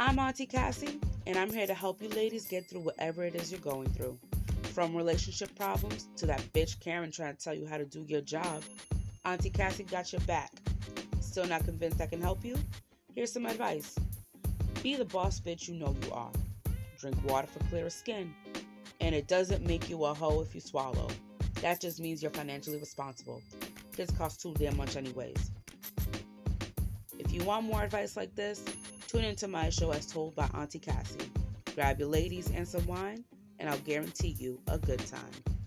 I'm Auntie Cassie, and I'm here to help you ladies get through whatever it is you're going through. From relationship problems to that bitch Karen trying to tell you how to do your job, Auntie Cassie got your back. Still not convinced I can help you? Here's some advice Be the boss bitch you know you are. Drink water for clearer skin. And it doesn't make you a hoe if you swallow. That just means you're financially responsible. Kids cost too damn much, anyways. You want more advice like this, tune into my show as told by Auntie Cassie. Grab your ladies and some wine, and I'll guarantee you a good time.